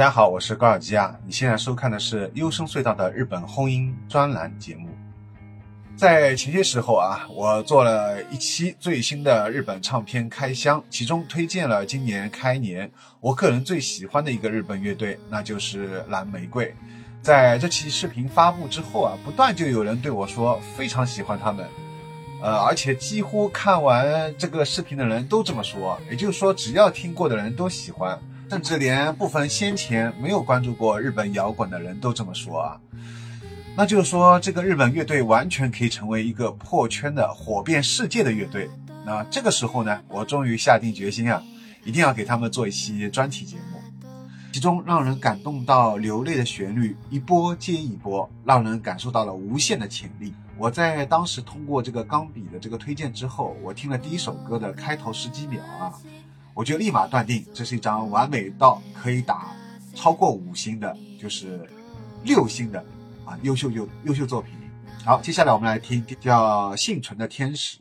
大家好，我是高尔基亚。你现在收看的是优声隧道的日本轰音专栏节目。在前些时候啊，我做了一期最新的日本唱片开箱，其中推荐了今年开年我个人最喜欢的一个日本乐队，那就是蓝玫瑰。在这期视频发布之后啊，不断就有人对我说非常喜欢他们，呃，而且几乎看完这个视频的人都这么说，也就是说，只要听过的人都喜欢。甚至连部分先前没有关注过日本摇滚的人都这么说啊，那就是说这个日本乐队完全可以成为一个破圈的火遍世界的乐队。那这个时候呢，我终于下定决心啊，一定要给他们做一期专题节目。其中让人感动到流泪的旋律一波接一波，让人感受到了无限的潜力。我在当时通过这个钢笔的这个推荐之后，我听了第一首歌的开头十几秒啊。我就立马断定，这是一张完美到可以打超过五星的，就是六星的啊优秀优优秀作品。好，接下来我们来听叫《幸存的天使》。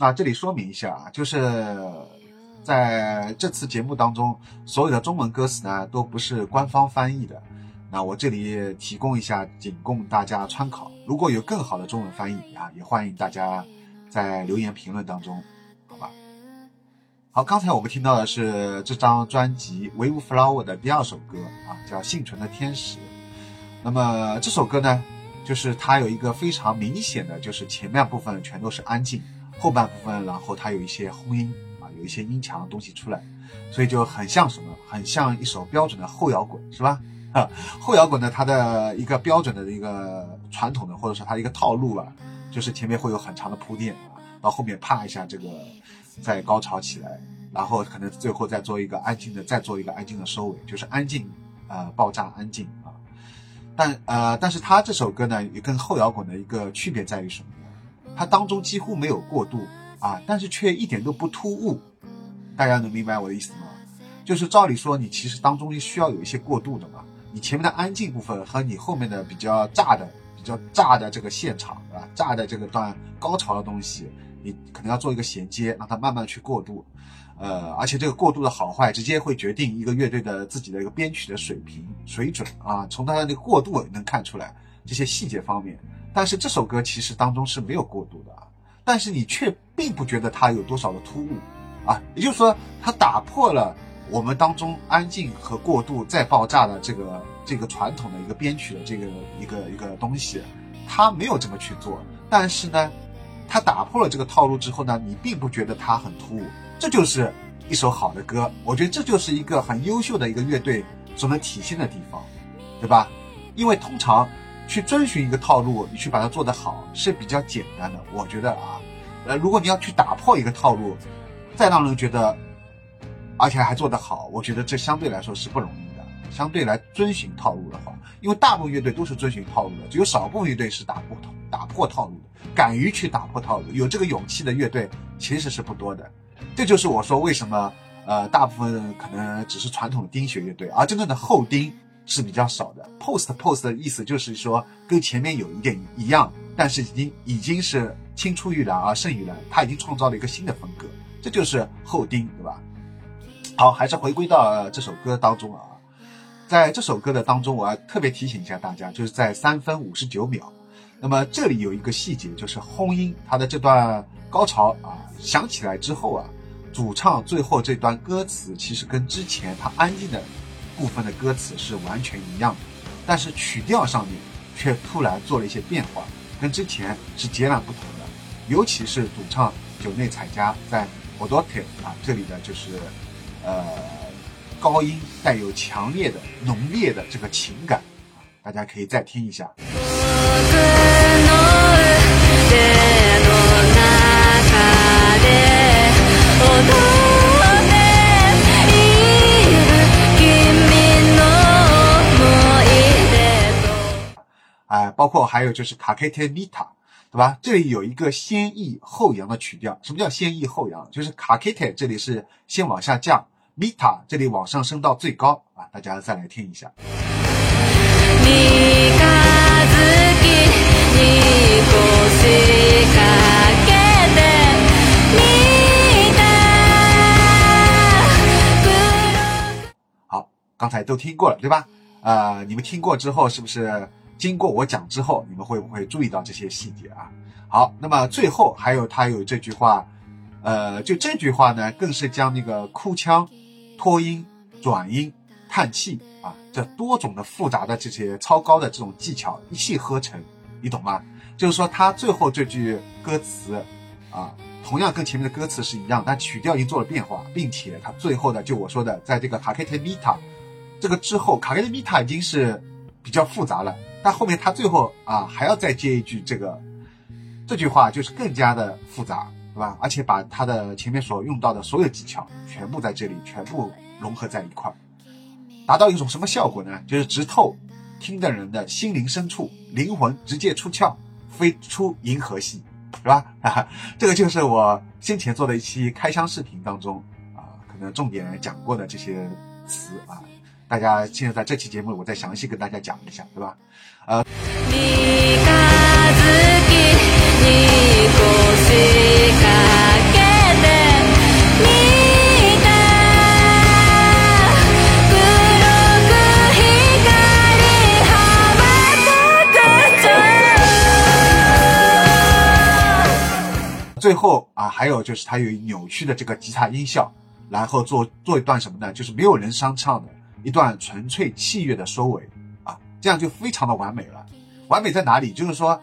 那这里说明一下啊，就是在这次节目当中，所有的中文歌词呢都不是官方翻译的。那我这里提供一下，仅供大家参考。如果有更好的中文翻译啊，也欢迎大家在留言评论当中，好吧？好，刚才我们听到的是这张专辑《Wave Flower》的第二首歌啊，叫《幸存的天使》。那么这首歌呢，就是它有一个非常明显的就是前面部分全都是安静，后半部分然后它有一些轰音啊，有一些音强的东西出来，所以就很像什么？很像一首标准的后摇滚，是吧？啊，后摇滚呢，它的一个标准的一个传统的，或者说它一个套路啊，就是前面会有很长的铺垫啊，到后面啪一下这个再高潮起来，然后可能最后再做一个安静的，再做一个安静的收尾，就是安静，呃，爆炸安静啊。但呃，但是它这首歌呢，也跟后摇滚的一个区别在于什么？它当中几乎没有过渡啊，但是却一点都不突兀，大家能明白我的意思吗？就是照理说，你其实当中需要有一些过渡的嘛。你前面的安静部分和你后面的比较炸的、比较炸的这个现场，啊？炸的这个段高潮的东西，你可能要做一个衔接，让它慢慢去过渡。呃，而且这个过渡的好坏，直接会决定一个乐队的自己的一个编曲的水平水准啊。从它的那个过渡能看出来这些细节方面。但是这首歌其实当中是没有过渡的啊，但是你却并不觉得它有多少的突兀啊。也就是说，它打破了。我们当中安静和过渡再爆炸的这个这个传统的一个编曲的这个一个一个东西，他没有这么去做。但是呢，他打破了这个套路之后呢，你并不觉得他很突兀。这就是一首好的歌，我觉得这就是一个很优秀的一个乐队所能体现的地方，对吧？因为通常去遵循一个套路，你去把它做得好是比较简单的。我觉得啊，呃，如果你要去打破一个套路，再让人觉得。而且还做得好，我觉得这相对来说是不容易的。相对来遵循套路的话，因为大部分乐队都是遵循套路的，只有少部分乐队是打破打破套路的，敢于去打破套路，有这个勇气的乐队其实是不多的。这就是我说为什么呃，大部分可能只是传统的钉学乐队，而真正的后钉是比较少的。Post Post 的意思就是说跟前面有一点一样，但是已经已经是青出于蓝而胜于蓝，他已经创造了一个新的风格，这就是后钉，对吧？好，还是回归到这首歌当中啊，在这首歌的当中，我要特别提醒一下大家，就是在三分五十九秒，那么这里有一个细节，就是轰音，它的这段高潮啊响起来之后啊，主唱最后这段歌词其实跟之前他安静的部分的歌词是完全一样的，但是曲调上面却突然做了一些变化，跟之前是截然不同的，尤其是主唱九内彩加在 o d o t e 啊这里的就是。呃，高音带有强烈的、浓烈的这个情感大家可以再听一下。哎，包括还有就是卡 K T t 塔，对吧？这里有一个先抑后扬的曲调。什么叫先抑后扬？就是卡 K T 这里是先往下降。米塔这里往上升到最高啊，大家再来听一下。好，刚才都听过了，对吧？呃，你们听过之后，是不是经过我讲之后，你们会不会注意到这些细节啊？好，那么最后还有他有这句话，呃，就这句话呢，更是将那个哭腔。拖音、转音、叹气啊，这多种的复杂的这些超高的这种技巧一气呵成，你懂吗？就是说他最后这句歌词啊，同样跟前面的歌词是一样，但曲调已经做了变化，并且他最后的就我说的，在这个卡克特米塔这个之后，卡克特米塔已经是比较复杂了，但后面他最后啊还要再接一句这个这句话，就是更加的复杂。对吧？而且把他的前面所用到的所有技巧全部在这里全部融合在一块儿，达到一种什么效果呢？就是直透听的人的心灵深处，灵魂直接出窍，飞出银河系，是吧？这个就是我先前做的一期开箱视频当中啊，可能重点讲过的这些词啊，大家现在在这期节目我再详细跟大家讲一下，对吧？啊。最后啊，还有就是它有扭曲的这个吉他音效，然后做做一段什么呢？就是没有人商唱的一段纯粹器乐的收尾。这样就非常的完美了。完美在哪里？就是说，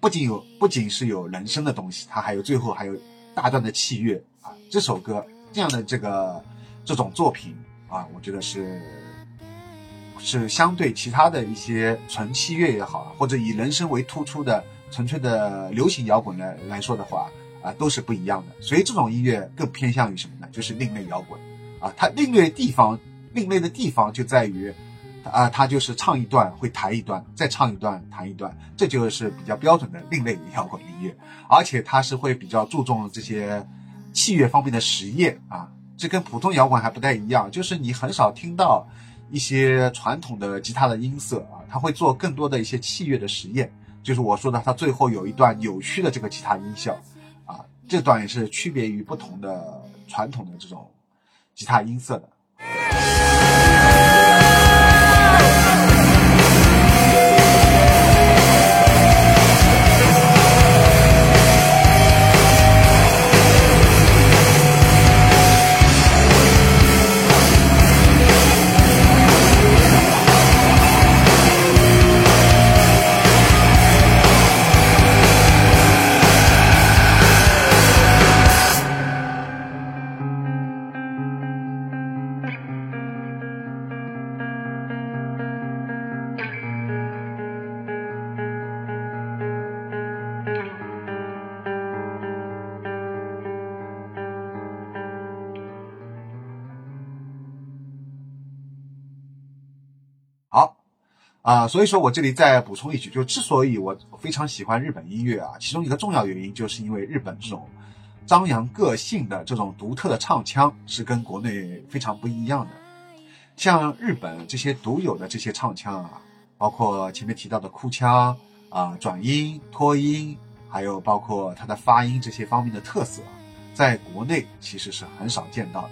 不仅有不仅是有人声的东西，它还有最后还有大段的器乐啊。这首歌这样的这个这种作品啊，我觉得是是相对其他的一些纯器乐也好，或者以人声为突出的。纯粹的流行摇滚来来说的话，啊，都是不一样的。所以这种音乐更偏向于什么呢？就是另类摇滚，啊，它另类地方，另类的地方就在于，啊，他就是唱一段会弹一段，再唱一段弹一段，这就是比较标准的另类摇滚音乐。而且他是会比较注重这些器乐方面的实验啊，这跟普通摇滚还不太一样，就是你很少听到一些传统的吉他的音色啊，他会做更多的一些器乐的实验。就是我说的，它最后有一段扭曲的这个吉他音效，啊，这段也是区别于不同的传统的这种吉他音色的。啊，所以说我这里再补充一句，就之所以我非常喜欢日本音乐啊，其中一个重要原因就是因为日本这种张扬个性的这种独特的唱腔是跟国内非常不一样的。像日本这些独有的这些唱腔啊，包括前面提到的哭腔啊、转音、拖音，还有包括它的发音这些方面的特色，在国内其实是很少见到的。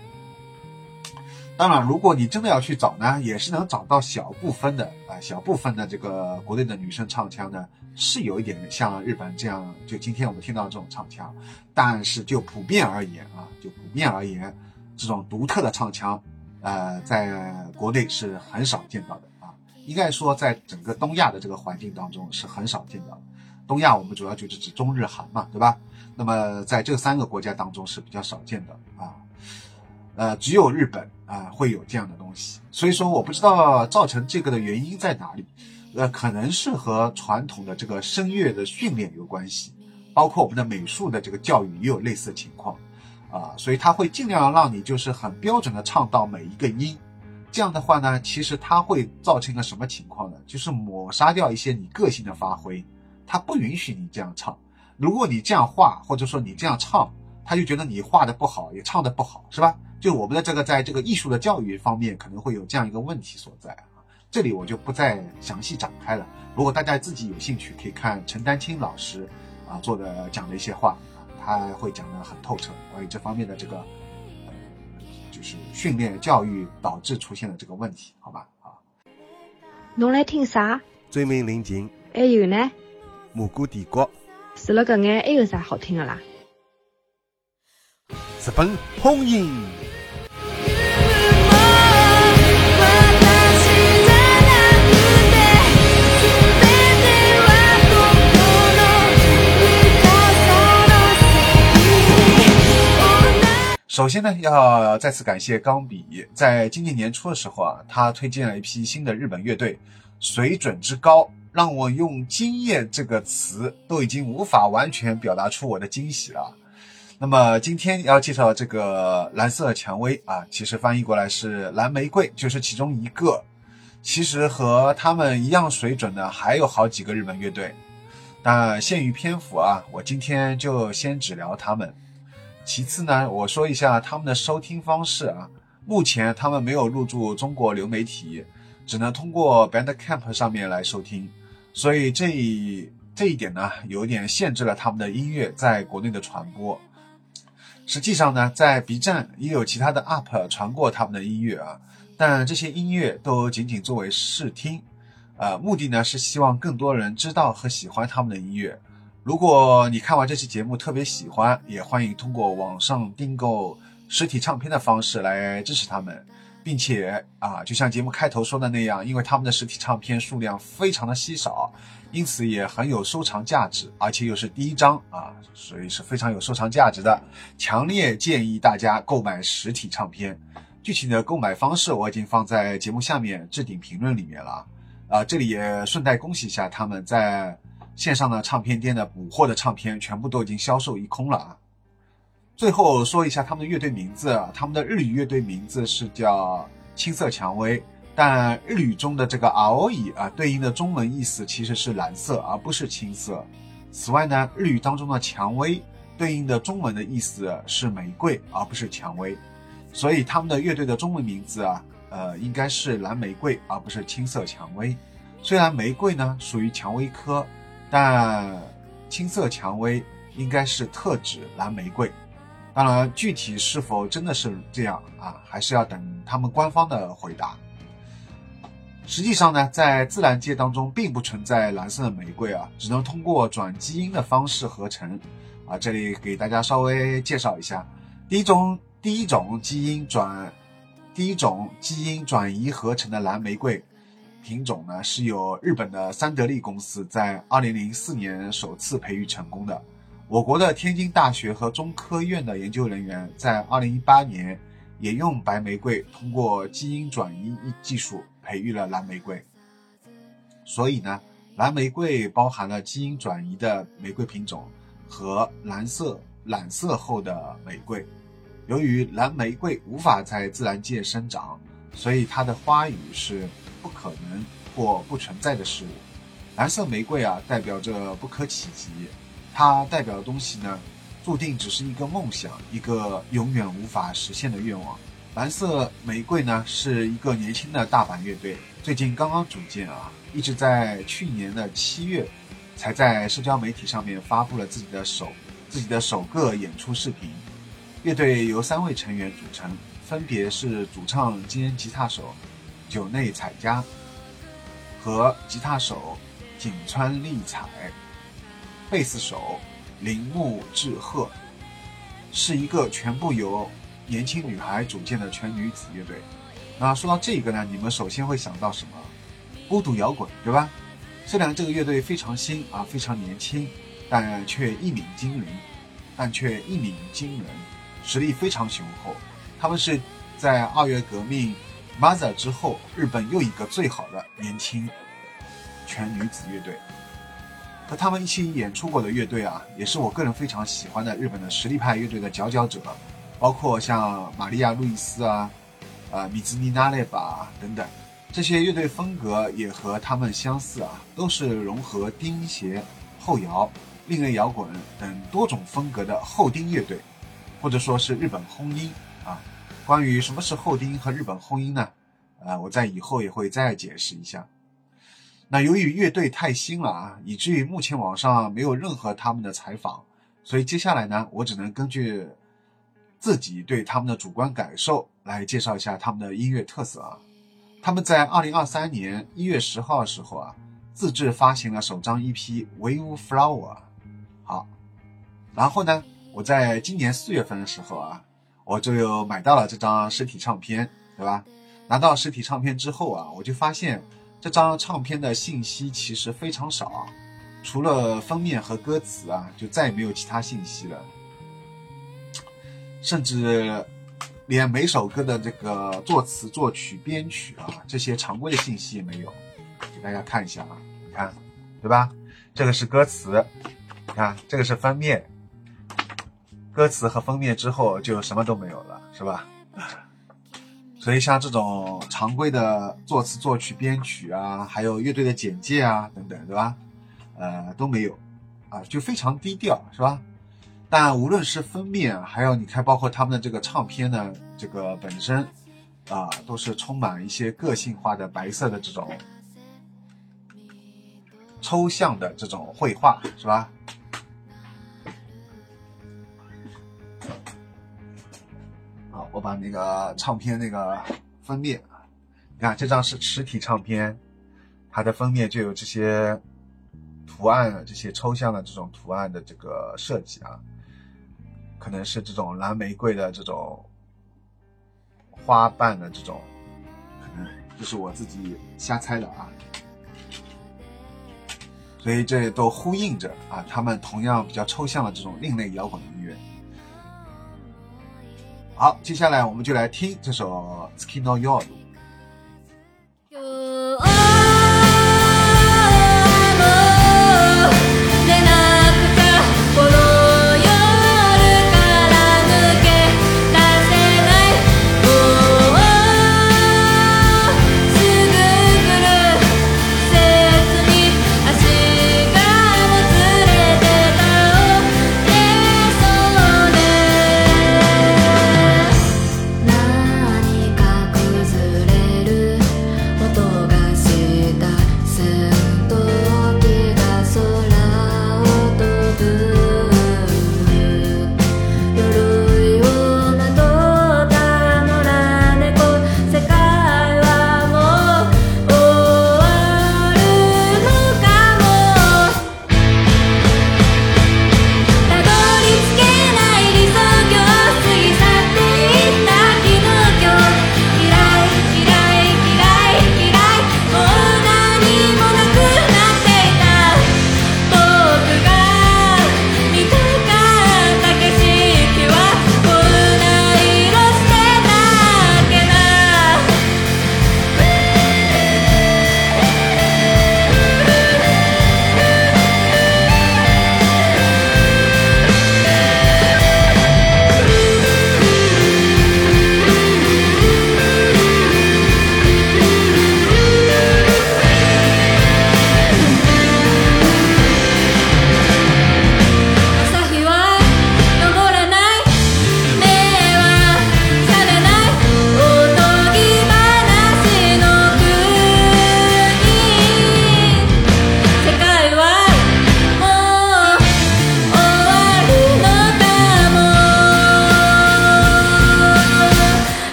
当然，如果你真的要去找呢，也是能找到小部分的啊，小部分的这个国内的女生唱腔呢，是有一点像日本这样，就今天我们听到这种唱腔。但是就普遍而言啊，就普遍而言，这种独特的唱腔，呃，在国内是很少见到的啊。应该说，在整个东亚的这个环境当中是很少见到的。东亚我们主要就是指中日韩嘛，对吧？那么在这三个国家当中是比较少见的啊。呃，只有日本啊会有这样的东西，所以说我不知道造成这个的原因在哪里，呃，可能是和传统的这个声乐的训练有关系，包括我们的美术的这个教育也有类似的情况，啊，所以他会尽量让你就是很标准的唱到每一个音，这样的话呢，其实它会造成一个什么情况呢？就是抹杀掉一些你个性的发挥，他不允许你这样唱，如果你这样画或者说你这样唱，他就觉得你画的不好，也唱的不好，是吧？就我们的这个，在这个艺术的教育方面，可能会有这样一个问题所在啊。这里我就不再详细展开了。如果大家自己有兴趣，可以看陈丹青老师啊做的讲的一些话啊，他会讲的很透彻，关于这方面的这个呃，就是训练教育导致出现的这个问题，好吧？啊。侬来听啥？追名林檎。还有呢？蘑菇帝国。除了搿眼，还有啥好听的啦？日本轰音。首先呢，要再次感谢钢笔，在今年年初的时候啊，他推荐了一批新的日本乐队，水准之高，让我用惊艳这个词都已经无法完全表达出我的惊喜了。那么今天要介绍这个蓝色蔷薇啊，其实翻译过来是蓝玫瑰，就是其中一个。其实和他们一样水准的还有好几个日本乐队，但限于篇幅啊，我今天就先只聊他们。其次呢，我说一下他们的收听方式啊。目前他们没有入驻中国流媒体，只能通过 Bandcamp 上面来收听，所以这一这一点呢，有点限制了他们的音乐在国内的传播。实际上呢，在 B 站也有其他的 UP 传过他们的音乐啊，但这些音乐都仅仅作为试听，呃，目的呢是希望更多人知道和喜欢他们的音乐。如果你看完这期节目特别喜欢，也欢迎通过网上订购实体唱片的方式来支持他们，并且啊，就像节目开头说的那样，因为他们的实体唱片数量非常的稀少，因此也很有收藏价值，而且又是第一张啊，所以是非常有收藏价值的。强烈建议大家购买实体唱片。具体的购买方式我已经放在节目下面置顶评论里面了。啊，这里也顺带恭喜一下他们在。线上的唱片店的补货的唱片全部都已经销售一空了啊！最后说一下他们的乐队名字，他们的日语乐队名字是叫青色蔷薇，但日语中的这个 “aoi” 啊，对应的中文意思其实是蓝色，而不是青色。此外呢，日语当中的蔷薇对应的中文的意思是玫瑰，而不是蔷薇，所以他们的乐队的中文名字啊，呃，应该是蓝玫瑰，而不是青色蔷薇。虽然玫瑰呢属于蔷薇科。但青色蔷薇应该是特指蓝玫瑰，当然具体是否真的是这样啊，还是要等他们官方的回答。实际上呢，在自然界当中并不存在蓝色的玫瑰啊，只能通过转基因的方式合成啊。这里给大家稍微介绍一下，第一种第一种基因转第一种基因转移合成的蓝玫瑰。品种呢是由日本的三得利公司在二零零四年首次培育成功的。我国的天津大学和中科院的研究人员在二零一八年也用白玫瑰通过基因转移技术培育了蓝玫瑰。所以呢，蓝玫瑰包含了基因转移的玫瑰品种和蓝色染色后的玫瑰。由于蓝玫瑰无法在自然界生长，所以它的花语是。不可能或不存在的事物，蓝色玫瑰啊，代表着不可企及。它代表的东西呢，注定只是一个梦想，一个永远无法实现的愿望。蓝色玫瑰呢，是一个年轻的大阪乐队，最近刚刚组建啊，一直在去年的七月，才在社交媒体上面发布了自己的首自己的首个演出视频。乐队由三位成员组成，分别是主唱兼吉他手。酒内彩佳和吉他手井川丽彩，贝斯手铃木智贺，是一个全部由年轻女孩组建的全女子乐队。那说到这个呢，你们首先会想到什么？孤独摇滚，对吧？虽然这个乐队非常新啊，非常年轻，但却一鸣惊人，但却一鸣惊人，实力非常雄厚。他们是在二月革命。Mother 之后，日本又一个最好的年轻全女子乐队，和他们一起演出过的乐队啊，也是我个人非常喜欢的日本的实力派乐队的佼佼者，包括像玛利亚·路易斯啊、啊米兹尼娜列巴等等，这些乐队风格也和他们相似啊，都是融合钉鞋、后摇、另类摇滚等多种风格的后钉乐队，或者说是日本轰音啊。关于什么是后丁和日本后音呢？呃，我在以后也会再解释一下。那由于乐队太新了啊，以至于目前网上没有任何他们的采访，所以接下来呢，我只能根据自己对他们的主观感受来介绍一下他们的音乐特色啊。他们在二零二三年一月十号的时候啊，自制发行了首张 EP《Wave Flower》。好，然后呢，我在今年四月份的时候啊。我就有买到了这张实体唱片，对吧？拿到实体唱片之后啊，我就发现这张唱片的信息其实非常少，除了封面和歌词啊，就再也没有其他信息了，甚至连每首歌的这个作词、作曲、编曲啊这些常规的信息也没有。给大家看一下啊，你看，对吧？这个是歌词，你看这个是封面。歌词和封面之后就什么都没有了，是吧？所以像这种常规的作词、作曲、编曲啊，还有乐队的简介啊等等，对吧？呃，都没有，啊，就非常低调，是吧？但无论是封面，还有你看，包括他们的这个唱片呢，这个本身啊，都是充满一些个性化的白色的这种抽象的这种绘画，是吧？我把那个唱片那个封面，你看这张是实体唱片，它的封面就有这些图案，这些抽象的这种图案的这个设计啊，可能是这种蓝玫瑰的这种花瓣的这种，可能这是我自己瞎猜的啊。所以这都呼应着啊，他们同样比较抽象的这种另类摇滚音乐。好，接下来我们就来听这首《Skino Yod》。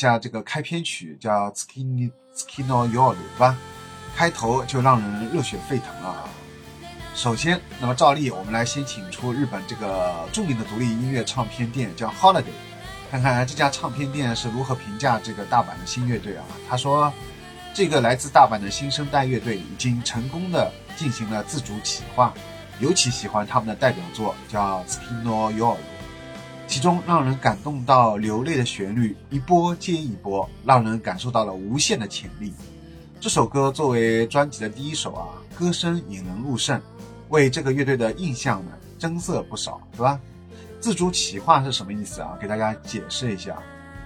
下这个开篇曲叫《Skino Skino y o 对吧？开头就让人热血沸腾了。首先，那么照例我们来先请出日本这个著名的独立音乐唱片店叫 Holiday，看看这家唱片店是如何评价这个大阪的新乐队啊？他说，这个来自大阪的新生代乐队已经成功的进行了自主企划，尤其喜欢他们的代表作叫《Skino y o 其中让人感动到流泪的旋律一波接一波，让人感受到了无限的潜力。这首歌作为专辑的第一首啊，歌声引人入胜，为这个乐队的印象呢增色不少，是吧？自主企划是什么意思啊？给大家解释一下，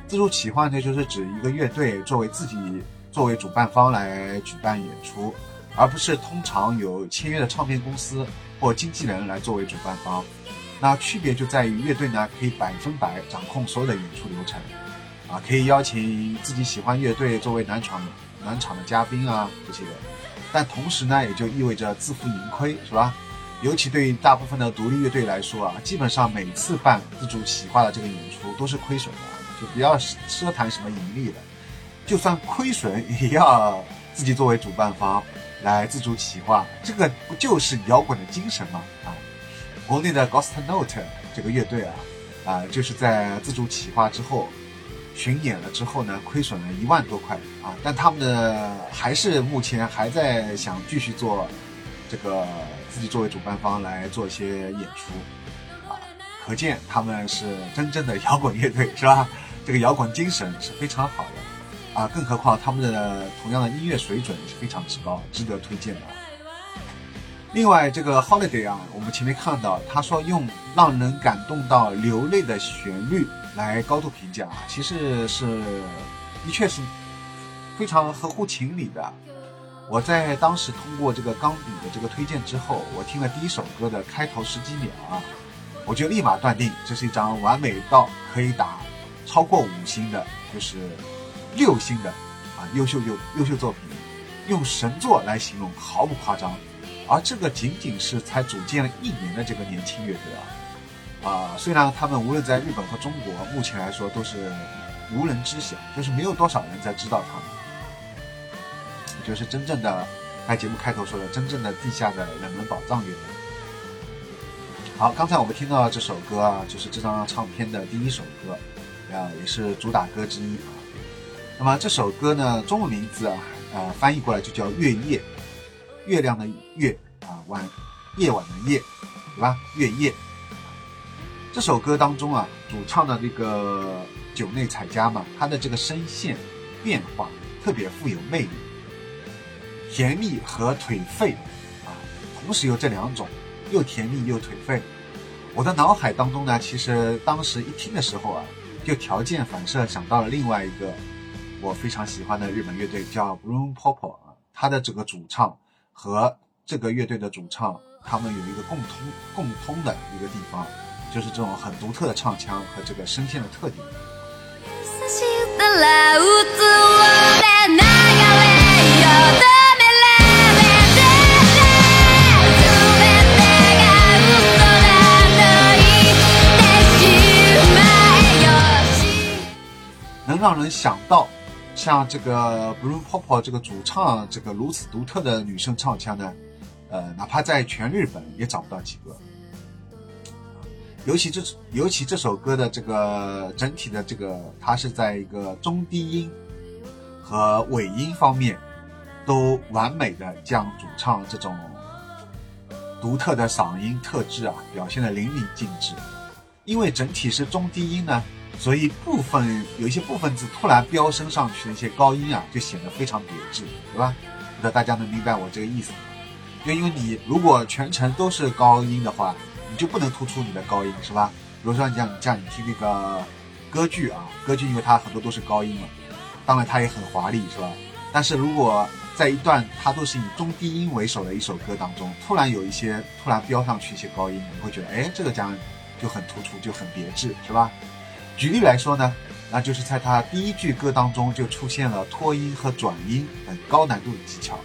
自主企划呢就是指一个乐队作为自己作为主办方来举办演出，而不是通常有签约的唱片公司或经纪人来作为主办方。那区别就在于乐队呢，可以百分百掌控所有的演出流程，啊，可以邀请自己喜欢乐队作为暖场暖场的嘉宾啊这些的，但同时呢，也就意味着自负盈亏，是吧？尤其对于大部分的独立乐队来说啊，基本上每次办自主企划的这个演出都是亏损的，就不要奢谈什么盈利了，就算亏损也要自己作为主办方来自主企划，这个不就是摇滚的精神吗？啊，国内的 Ghost Note 这个乐队啊，啊，就是在自主企划之后。巡演了之后呢，亏损了一万多块啊！但他们的还是目前还在想继续做这个自己作为主办方来做一些演出啊，可见他们是真正的摇滚乐队是吧？这个摇滚精神是非常好的啊！更何况他们的同样的音乐水准是非常之高，值得推荐的。另外，这个 Holiday 啊，我们前面看到他说用让人感动到流泪的旋律。来高度评价啊，其实是的确是非常合乎情理的。我在当时通过这个钢笔的这个推荐之后，我听了第一首歌的开头十几秒啊，我就立马断定这是一张完美到可以打超过五星的，就是六星的啊优秀优优秀作品，用神作来形容毫不夸张。而这个仅仅是才组建了一年的这个年轻乐队啊。啊，虽然他们无论在日本和中国，目前来说都是无人知晓，就是没有多少人在知道他们，就是真正的，在节目开头说的真正的地下的冷门宝藏乐队。好，刚才我们听到这首歌啊，就是这张唱片的第一首歌，啊，也是主打歌之一啊。那么这首歌呢，中文名字啊，呃，翻译过来就叫《月夜》，月亮的月啊，晚夜晚的夜，对吧？月夜。这首歌当中啊，主唱的那个酒内彩佳嘛，他的这个声线变化特别富有魅力，甜蜜和颓废啊，同时有这两种，又甜蜜又颓废。我的脑海当中呢，其实当时一听的时候啊，就条件反射想到了另外一个我非常喜欢的日本乐队，叫 Bloom Pop 啊，他的这个主唱和这个乐队的主唱，他们有一个共通共通的一个地方。就是这种很独特的唱腔和这个声线的特点。能让人想到像这个 Blue Pop 这个主唱这个如此独特的女生唱腔呢？呃，哪怕在全日本也找不到几个。尤其这尤其这首歌的这个整体的这个，它是在一个中低音和尾音方面都完美的将主唱这种独特的嗓音特质啊表现的淋漓尽致。因为整体是中低音呢，所以部分有一些部分字突然飙升上去的一些高音啊，就显得非常别致，对吧？不知道大家能明白我这个意思吗？就因为你如果全程都是高音的话。你就不能突出你的高音是吧？比如说你像像你听那个歌剧啊，歌剧因为它很多都是高音嘛，当然它也很华丽是吧？但是如果在一段它都是以中低音为首的一首歌当中，突然有一些突然飙上去一些高音，你会觉得哎，这个讲就很突出，就很别致是吧？举例来说呢，那就是在他第一句歌当中就出现了拖音和转音等高难度的技巧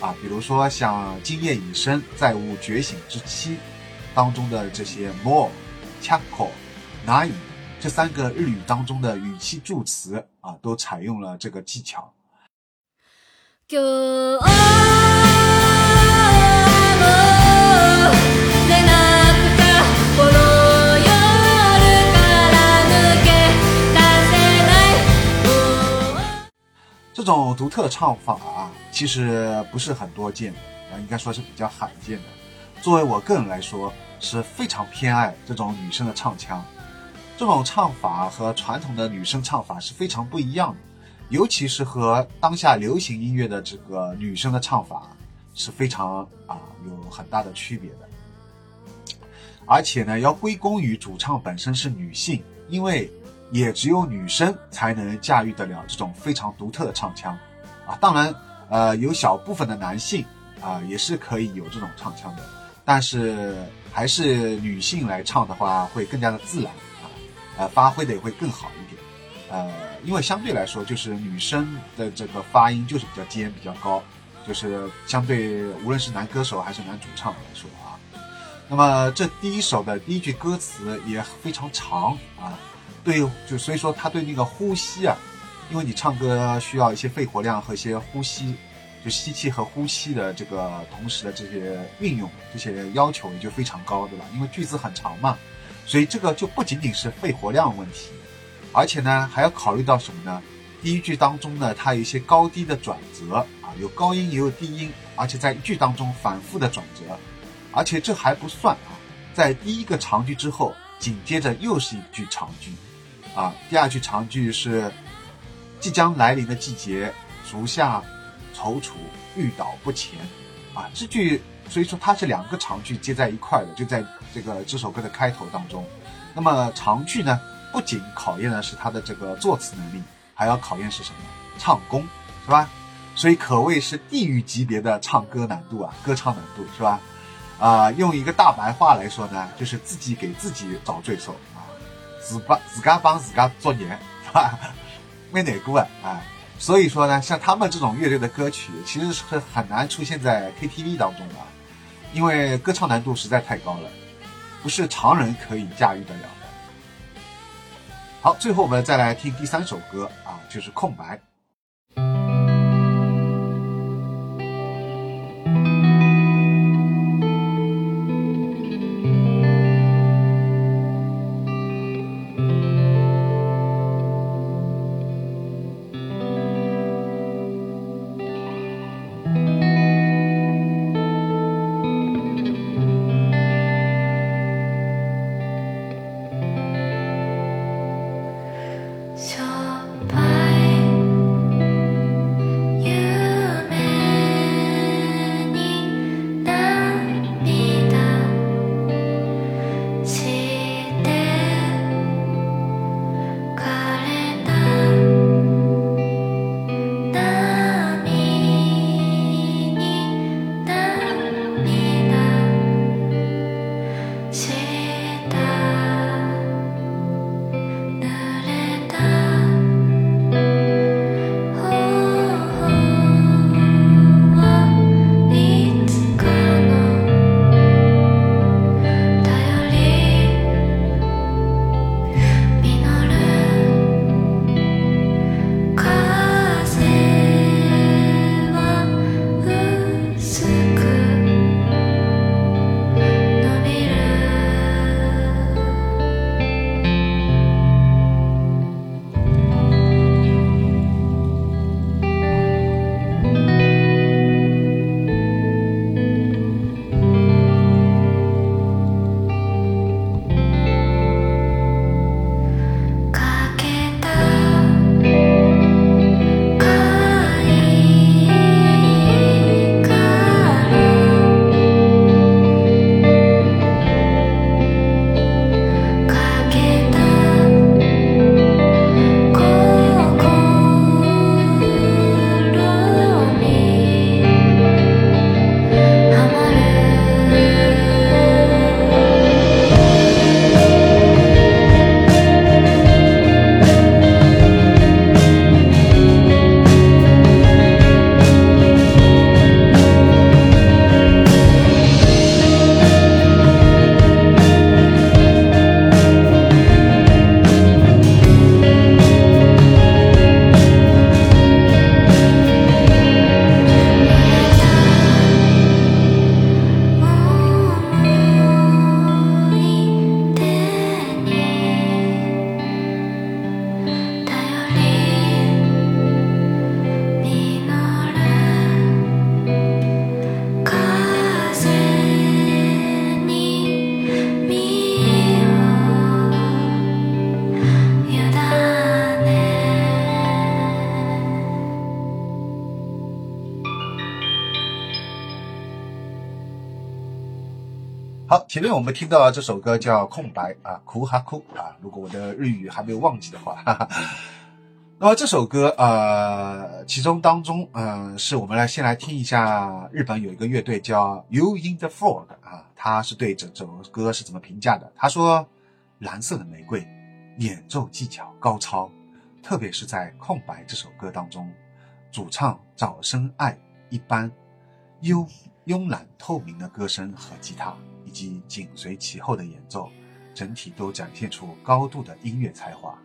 啊，比如说像今夜已深，再无觉醒之期。当中的这些 more、chako、nai 这三个日语当中的语气助词啊，都采用了这个技巧。这种独特唱法啊，其实不是很多见的啊，应该说是比较罕见的。作为我个人来说，是非常偏爱这种女生的唱腔，这种唱法和传统的女生唱法是非常不一样的，尤其是和当下流行音乐的这个女生的唱法是非常啊有很大的区别的。而且呢，要归功于主唱本身是女性，因为也只有女生才能驾驭得了这种非常独特的唱腔啊。当然，呃，有小部分的男性啊也是可以有这种唱腔的。但是还是女性来唱的话，会更加的自然啊，呃，发挥的也会更好一点，呃，因为相对来说，就是女生的这个发音就是比较尖、比较高，就是相对无论是男歌手还是男主唱来说啊，那么这第一首的第一句歌词也非常长啊，对，就所以说他对那个呼吸啊，因为你唱歌需要一些肺活量和一些呼吸，就吸气和呼吸的这个同时的这些运用，这些要求也就非常高，对吧？因为句子很长嘛，所以这个就不仅仅是肺活量问题，而且呢还要考虑到什么呢？第一句当中呢，它有一些高低的转折啊，有高音也有低音，而且在一句当中反复的转折，而且这还不算啊，在第一个长句之后，紧接着又是一句长句。啊，第二句长句是即将来临的季节，足下踌躇，欲倒不前。啊，这句所以说它是两个长句接在一块的，就在这个这首歌的开头当中。那么长句呢，不仅考验的是他的这个作词能力，还要考验是什么？唱功，是吧？所以可谓是地狱级别的唱歌难度啊，歌唱难度是吧？啊，用一个大白话来说呢，就是自己给自己找罪受啊。自帮自家帮自家作孽，是吧？没难过啊，啊，所以说呢，像他们这种乐队的歌曲，其实是很难出现在 KTV 当中的，因为歌唱难度实在太高了，不是常人可以驾驭得了的。好，最后我们再来听第三首歌啊，就是《空白》。我们听到这首歌叫《空白》啊，哭哈哭啊。如果我的日语还没有忘记的话，哈哈。那么这首歌呃，其中当中嗯，是我们来先来听一下日本有一个乐队叫 You in the Fog 啊，他是对这首歌是怎么评价的？他说：“蓝色的玫瑰，演奏技巧高超，特别是在《空白》这首歌当中，主唱早生爱一般优慵懒透明的歌声和吉他。”以及紧随其后的演奏，整体都展现出高度的音乐才华，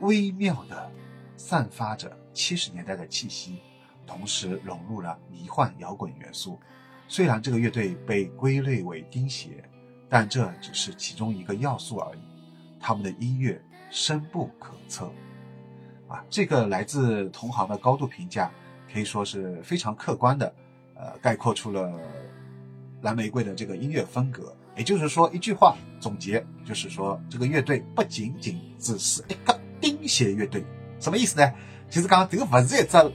微妙的散发着七十年代的气息，同时融入了迷幻摇滚元素。虽然这个乐队被归类为钉鞋，但这只是其中一个要素而已。他们的音乐深不可测，啊，这个来自同行的高度评价可以说是非常客观的，呃，概括出了蓝玫瑰的这个音乐风格。也就是说，一句话总结就是说，这个乐队不仅仅只是一个钉鞋乐队，什么意思呢？其实讲这个不是一只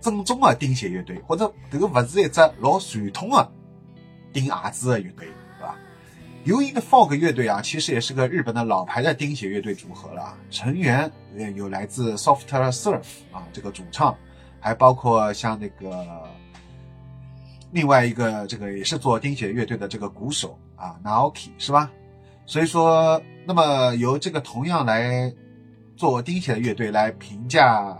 正宗的钉鞋乐队，或者这个不是一只老传统的钉鞋子的乐队，对吧？游音的 folk 乐队啊，其实也是个日本的老牌的钉鞋乐队组合了，成员有来自 Soft Surf 啊这个主唱，还包括像那个另外一个这个也是做钉鞋乐队的这个鼓手。啊，Naoki 是吧？所以说，那么由这个同样来做钉鞋的乐队来评价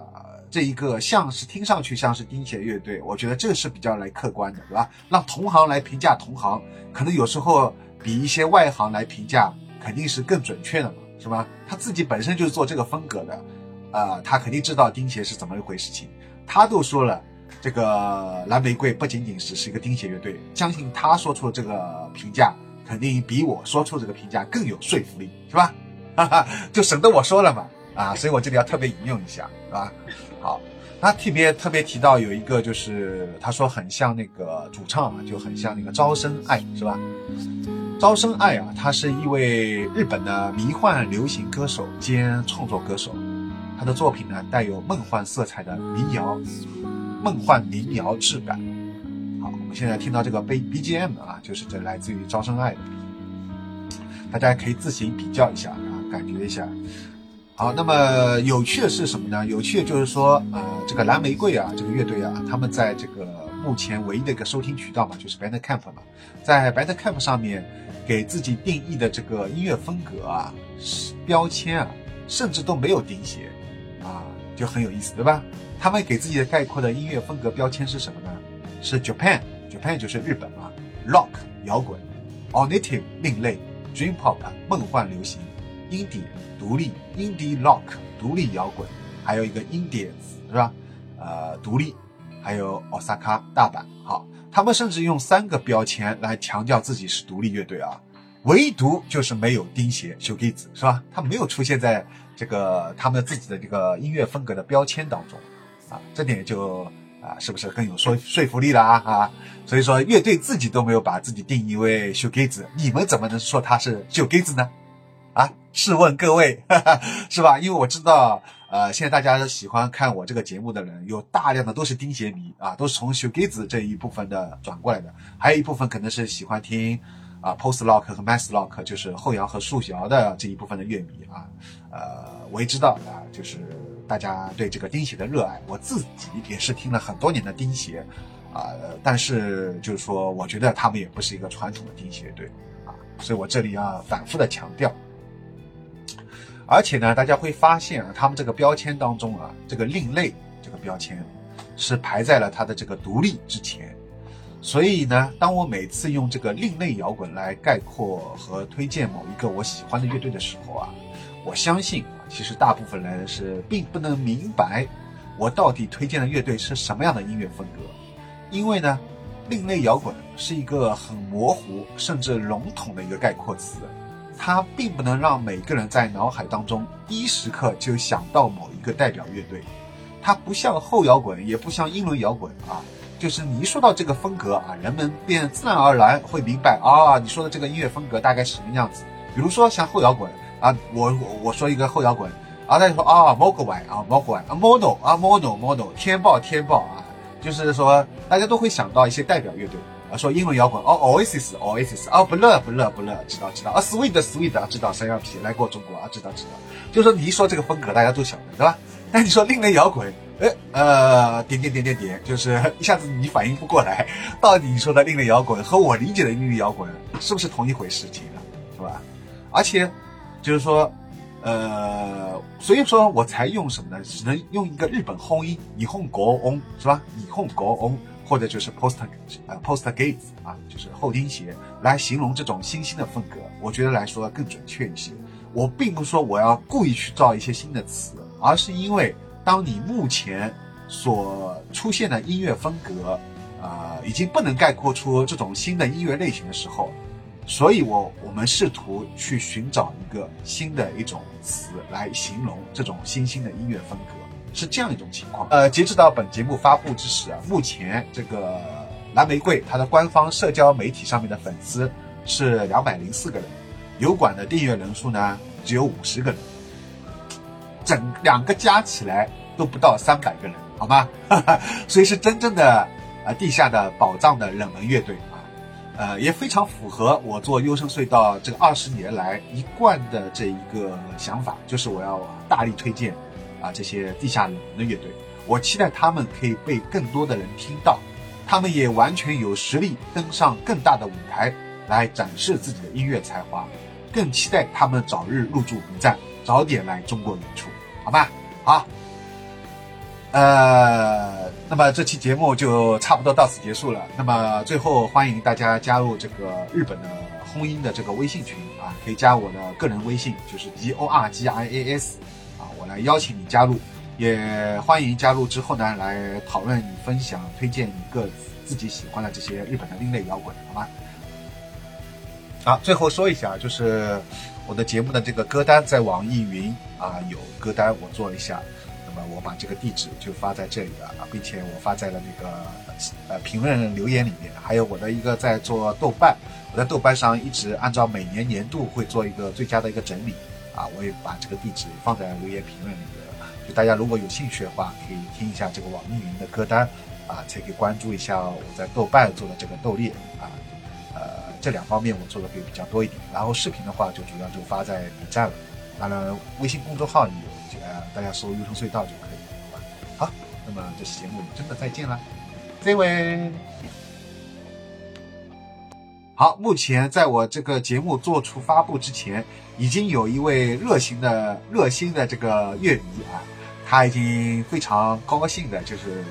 这一个像是听上去像是钉鞋乐队，我觉得这是比较来客观的，对吧？让同行来评价同行，可能有时候比一些外行来评价肯定是更准确的嘛，是吧？他自己本身就是做这个风格的，啊，他肯定知道钉鞋是怎么一回事情。他都说了，这个蓝玫瑰不仅仅是是一个钉鞋乐队，相信他说出这个评价。肯定比我说出这个评价更有说服力，是吧？哈哈，就省得我说了嘛，啊，所以我这里要特别引用一下，是吧？好，他特别特别提到有一个，就是他说很像那个主唱啊，就很像那个招生爱，是吧？招生爱啊，他是一位日本的迷幻流行歌手兼创作歌手，他的作品呢带有梦幻色彩的民谣，梦幻民谣质感。好，我们现在听到这个 B B G M 啊，就是这来自于招生爱的，大家可以自行比较一下啊，感觉一下。好，那么有趣的是什么呢？有趣的就是说，呃，这个蓝玫瑰啊，这个乐队啊，他们在这个目前唯一的一个收听渠道嘛，就是 Bandcamp 嘛，在 Bandcamp 上面给自己定义的这个音乐风格啊、标签啊，甚至都没有钉鞋啊，就很有意思，对吧？他们给自己的概括的音乐风格标签是什么呢？是 Japan。Japan 就是日本嘛，Rock 摇滚，Alternative 另类，Dream Pop 梦幻流行，Indie 独立，Indie Rock 独立摇滚，还有一个 Indies 是吧？呃，独立，还有 Osaka 大阪。好，他们甚至用三个标签来强调自己是独立乐队啊，唯独就是没有钉鞋 s h o g i z 是吧？他没有出现在这个他们自己的这个音乐风格的标签当中这点就。啊，是不是更有说说服力了啊？啊，所以说乐队自己都没有把自己定义为秀给子，你们怎么能说他是秀给子呢？啊，试问各位，哈哈，是吧？因为我知道，呃，现在大家喜欢看我这个节目的人，有大量的都是钉鞋迷啊，都是从秀给子这一部分的转过来的，还有一部分可能是喜欢听啊 post rock 和 mass rock，就是后摇和速摇的这一部分的乐迷啊，呃，我也知道啊，就是。大家对这个钉鞋的热爱，我自己也是听了很多年的钉鞋，啊，但是就是说，我觉得他们也不是一个传统的钉鞋队，啊，所以我这里要反复的强调。而且呢，大家会发现啊，他们这个标签当中啊，这个另类这个标签是排在了他的这个独立之前。所以呢，当我每次用这个另类摇滚来概括和推荐某一个我喜欢的乐队的时候啊，我相信。其实大部分人是并不能明白我到底推荐的乐队是什么样的音乐风格，因为呢，另类摇滚是一个很模糊甚至笼统的一个概括词，它并不能让每个人在脑海当中第一时刻就想到某一个代表乐队，它不像后摇滚，也不像英伦摇滚啊，就是你一说到这个风格啊，人们便自然而然会明白啊，你说的这个音乐风格大概是什么样子，比如说像后摇滚。啊，我我我说一个后摇滚，啊，他就说啊，Mogwai 啊，Mogwai 啊，Model 啊，Model Model 天爆天爆啊，就是说大家都会想到一些代表乐队啊，说英文摇滚哦，Oasis Oasis 啊，不乐不乐不乐，知道知道啊，Sweet Sweet 啊，知道三羊皮来过中国啊，知道知道，就说你一说这个风格，大家都晓得，对吧？但你说另类摇滚，哎呃，点点点点点，就是一下子你反应不过来，到底你说的另类摇滚和我理解的另类摇滚是不是同一回事情啊？是吧？而且。就是说，呃，所以说我才用什么呢？只能用一个日本轰音，你哄国翁是吧？你哄国翁或者就是 post 呃 post gates 啊，就是后钉鞋，来形容这种新兴的风格，我觉得来说更准确一些。我并不是说我要故意去造一些新的词，而是因为当你目前所出现的音乐风格，啊，已经不能概括出这种新的音乐类型的时候，所以我我们试图去寻找一个新的一种词来形容这种新兴的音乐风格。是这样一种情况。呃，截止到本节目发布之时啊，目前这个蓝玫瑰它的官方社交媒体上面的粉丝是两百零四个人，油管的订阅人数呢只有五十个人，整两个加起来都不到三百个人，好吗？所以是真正的呃地下的宝藏的冷门乐队，呃也非常符合我做优生隧道这个二十年来一贯的这一个想法，就是我要大力推荐。啊，这些地下冷门的乐队，我期待他们可以被更多的人听到，他们也完全有实力登上更大的舞台来展示自己的音乐才华，更期待他们早日入驻 B 站，早点来中国演出，好吧？好，呃，那么这期节目就差不多到此结束了。那么最后欢迎大家加入这个日本的婚姻的这个微信群啊，可以加我的个人微信，就是 G O R G I A S。我来邀请你加入，也欢迎加入之后呢，来讨论、分享、推荐你个自己喜欢的这些日本的另类摇滚，好吗？好，最后说一下，就是我的节目的这个歌单在网易云啊有歌单，我做一下，我把这个地址就发在这里了啊，并且我发在了那个呃评论留言里面，还有我的一个在做豆瓣，我在豆瓣上一直按照每年年度会做一个最佳的一个整理。啊，我也把这个地址放在留言评论里面，就大家如果有兴趣的话，可以听一下这个网易云的歌单，啊，可以关注一下我在豆瓣做的这个豆列，啊，呃，这两方面我做的会比较多一点。然后视频的话，就主要就发在 B 站了，当然微信公众号里有，大家搜“优声隧道”就可以了，好吧？好，那么这期节目我们真的再见了，这位。好，目前在我这个节目做出发布之前，已经有一位热心的热心的这个乐迷啊，他已经非常高兴的，就是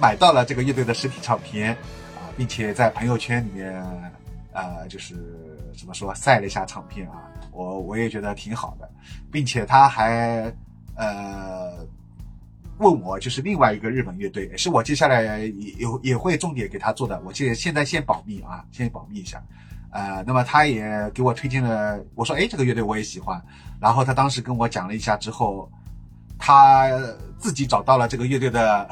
买到了这个乐队的实体唱片啊，并且在朋友圈里面，呃，就是怎么说晒了一下唱片啊，我我也觉得挺好的，并且他还呃。问我就是另外一个日本乐队，是我接下来也也也会重点给他做的。我现现在先保密啊，先保密一下。呃，那么他也给我推荐了，我说哎，这个乐队我也喜欢。然后他当时跟我讲了一下之后，他自己找到了这个乐队的，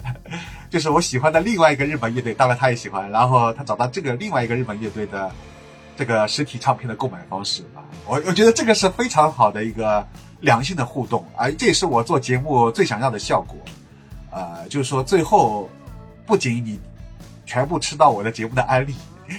就是我喜欢的另外一个日本乐队，当然他也喜欢。然后他找到这个另外一个日本乐队的这个实体唱片的购买方式啊，我我觉得这个是非常好的一个。良性的互动，啊，这也是我做节目最想要的效果，呃，就是说最后，不仅你全部吃到我的节目的安利，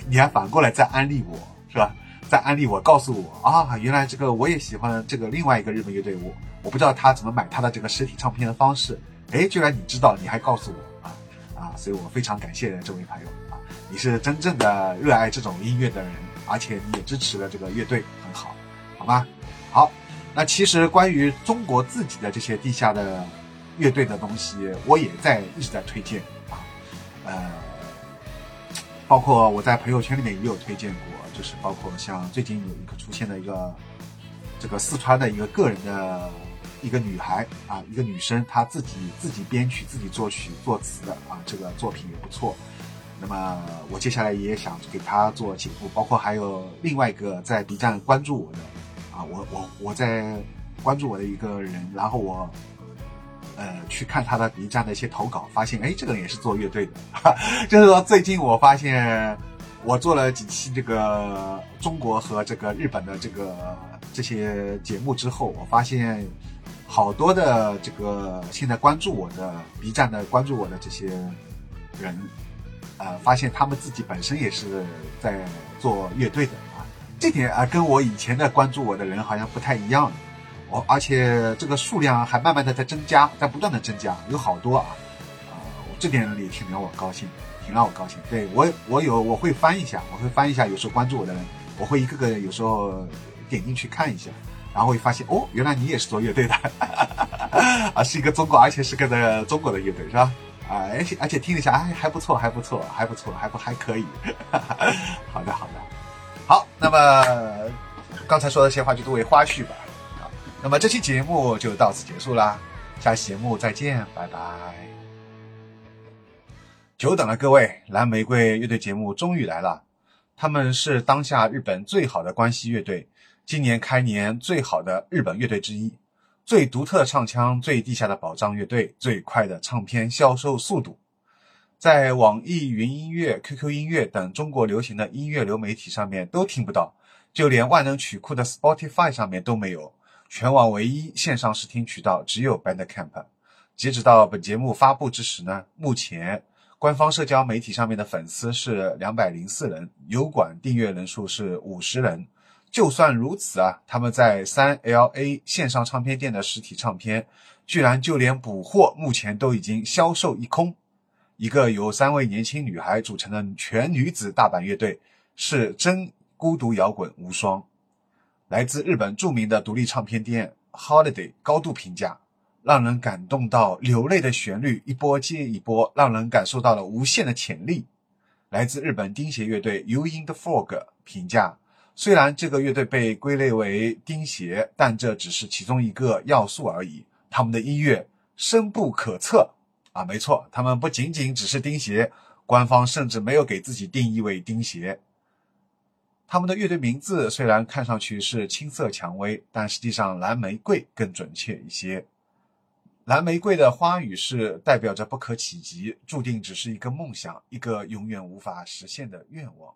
你还反过来再安利我，是吧？再安利我，告诉我啊，原来这个我也喜欢这个另外一个日本乐队，我我不知道他怎么买他的这个实体唱片的方式，哎，居然你知道，你还告诉我啊啊，所以我非常感谢这位朋友啊，你是真正的热爱这种音乐的人，而且你也支持了这个乐队，很好，好吗？好。那其实关于中国自己的这些地下的乐队的东西，我也在一直在推荐啊，呃，包括我在朋友圈里面也有推荐过，就是包括像最近有一个出现的一个这个四川的一个个人的一个女孩啊，一个女生，她自己自己编曲、自己作曲作词的啊，这个作品也不错。那么我接下来也想给她做节目，包括还有另外一个在 B 站关注我的。啊，我我我在关注我的一个人，然后我呃去看他的 B 站的一些投稿，发现哎，这个人也是做乐队的，哈 就是说最近我发现我做了几期这个中国和这个日本的这个这些节目之后，我发现好多的这个现在关注我的 B 站的关注我的这些人，呃，发现他们自己本身也是在做乐队的。这点啊，跟我以前的关注我的人好像不太一样，我而且这个数量还慢慢的在增加，在不断的增加，有好多啊，啊，这点也挺让我高兴，挺让我高兴。对我，我有我会翻一下，我会翻一下，有时候关注我的人，我会一个个有时候点进去看一下，然后会发现哦，原来你也是做乐队的，啊，是一个中国，而且是个的中国的乐队，是吧？啊，而且而且听了一下，哎，还不错，还不错，还不错，还不还可以。好的，好的，那么刚才说的这些话就作为花絮吧。好，那么这期节目就到此结束啦，下期节目再见，拜拜。久等了各位，蓝玫瑰乐队节目终于来了。他们是当下日本最好的关系乐队，今年开年最好的日本乐队之一。最独特唱腔，最地下的宝藏乐队，最快的唱片销售速度，在网易云音乐、QQ 音乐等中国流行的音乐流媒体上面都听不到，就连万能曲库的 Spotify 上面都没有。全网唯一线上试听渠道只有 Bandcamp。截止到本节目发布之时呢，目前官方社交媒体上面的粉丝是两百零四人，油管订阅人数是五十人。就算如此啊，他们在三 LA 线上唱片店的实体唱片，居然就连补货目前都已经销售一空。一个由三位年轻女孩组成的全女子大阪乐队，是真孤独摇滚无双。来自日本著名的独立唱片店 Holiday 高度评价，让人感动到流泪的旋律一波接一波，让人感受到了无限的潜力。来自日本钉鞋乐队 You in the Fog 评价。虽然这个乐队被归类为钉鞋，但这只是其中一个要素而已。他们的音乐深不可测啊，没错，他们不仅仅只是钉鞋，官方甚至没有给自己定义为钉鞋。他们的乐队名字虽然看上去是青涩蔷薇，但实际上蓝玫瑰更准确一些。蓝玫瑰的花语是代表着不可企及，注定只是一个梦想，一个永远无法实现的愿望。